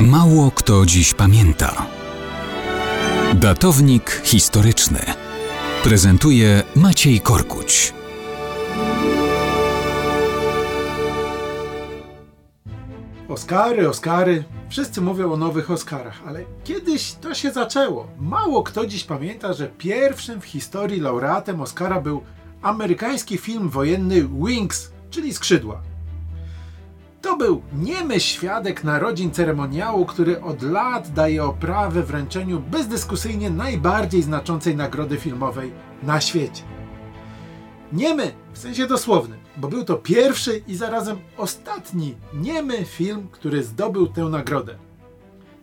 Mało kto dziś pamięta. Datownik historyczny prezentuje Maciej Korkuć. Oskary, Oskary. Wszyscy mówią o nowych Oscarach, ale kiedyś to się zaczęło. Mało kto dziś pamięta, że pierwszym w historii laureatem Oscara był amerykański film wojenny Wings, czyli Skrzydła. To był niemy świadek narodzin ceremoniału, który od lat daje oprawę wręczeniu bezdyskusyjnie najbardziej znaczącej nagrody filmowej na świecie. Niemy w sensie dosłownym, bo był to pierwszy i zarazem ostatni niemy film, który zdobył tę nagrodę.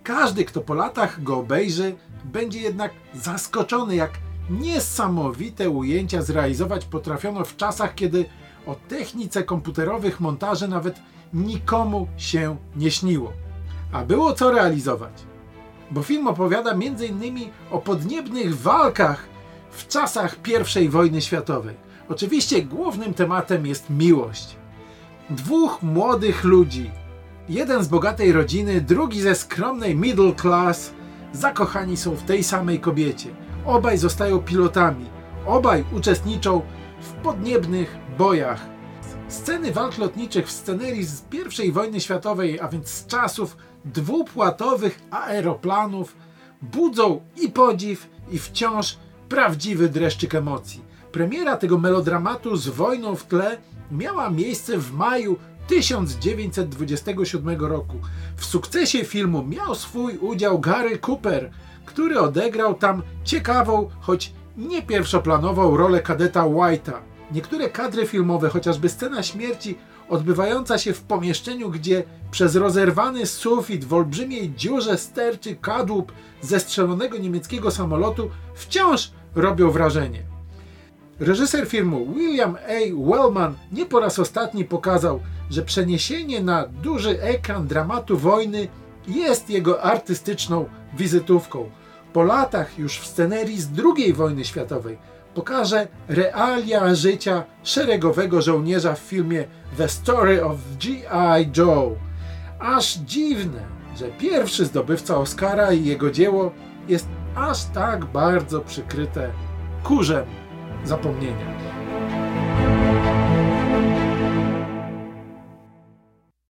Każdy, kto po latach go obejrzy, będzie jednak zaskoczony, jak niesamowite ujęcia zrealizować potrafiono w czasach, kiedy o technice komputerowych montaży nawet nikomu się nie śniło. A było co realizować. Bo film opowiada m.in. o podniebnych walkach w czasach I wojny światowej. Oczywiście głównym tematem jest miłość. Dwóch młodych ludzi, jeden z bogatej rodziny, drugi ze skromnej middle class, zakochani są w tej samej kobiecie. Obaj zostają pilotami, obaj uczestniczą w podniebnych bojach Sceny walk lotniczych w scenerii z I wojny światowej, a więc z czasów dwupłatowych aeroplanów, budzą i podziw, i wciąż prawdziwy dreszczyk emocji. Premiera tego melodramatu z wojną w tle miała miejsce w maju 1927 roku. W sukcesie filmu miał swój udział Gary Cooper, który odegrał tam ciekawą, choć nie pierwszoplanową rolę kadeta White'a. Niektóre kadry filmowe, chociażby scena śmierci odbywająca się w pomieszczeniu, gdzie przez rozerwany sufit w olbrzymiej dziurze sterczy kadłub zestrzelonego niemieckiego samolotu, wciąż robią wrażenie. Reżyser filmu William A. Wellman nie po raz ostatni pokazał, że przeniesienie na duży ekran dramatu wojny jest jego artystyczną wizytówką. Po latach już w scenerii z II wojny światowej pokaże realia życia szeregowego żołnierza w filmie The Story of G.I. Joe. Aż dziwne, że pierwszy zdobywca Oscara i jego dzieło jest aż tak bardzo przykryte kurzem zapomnienia.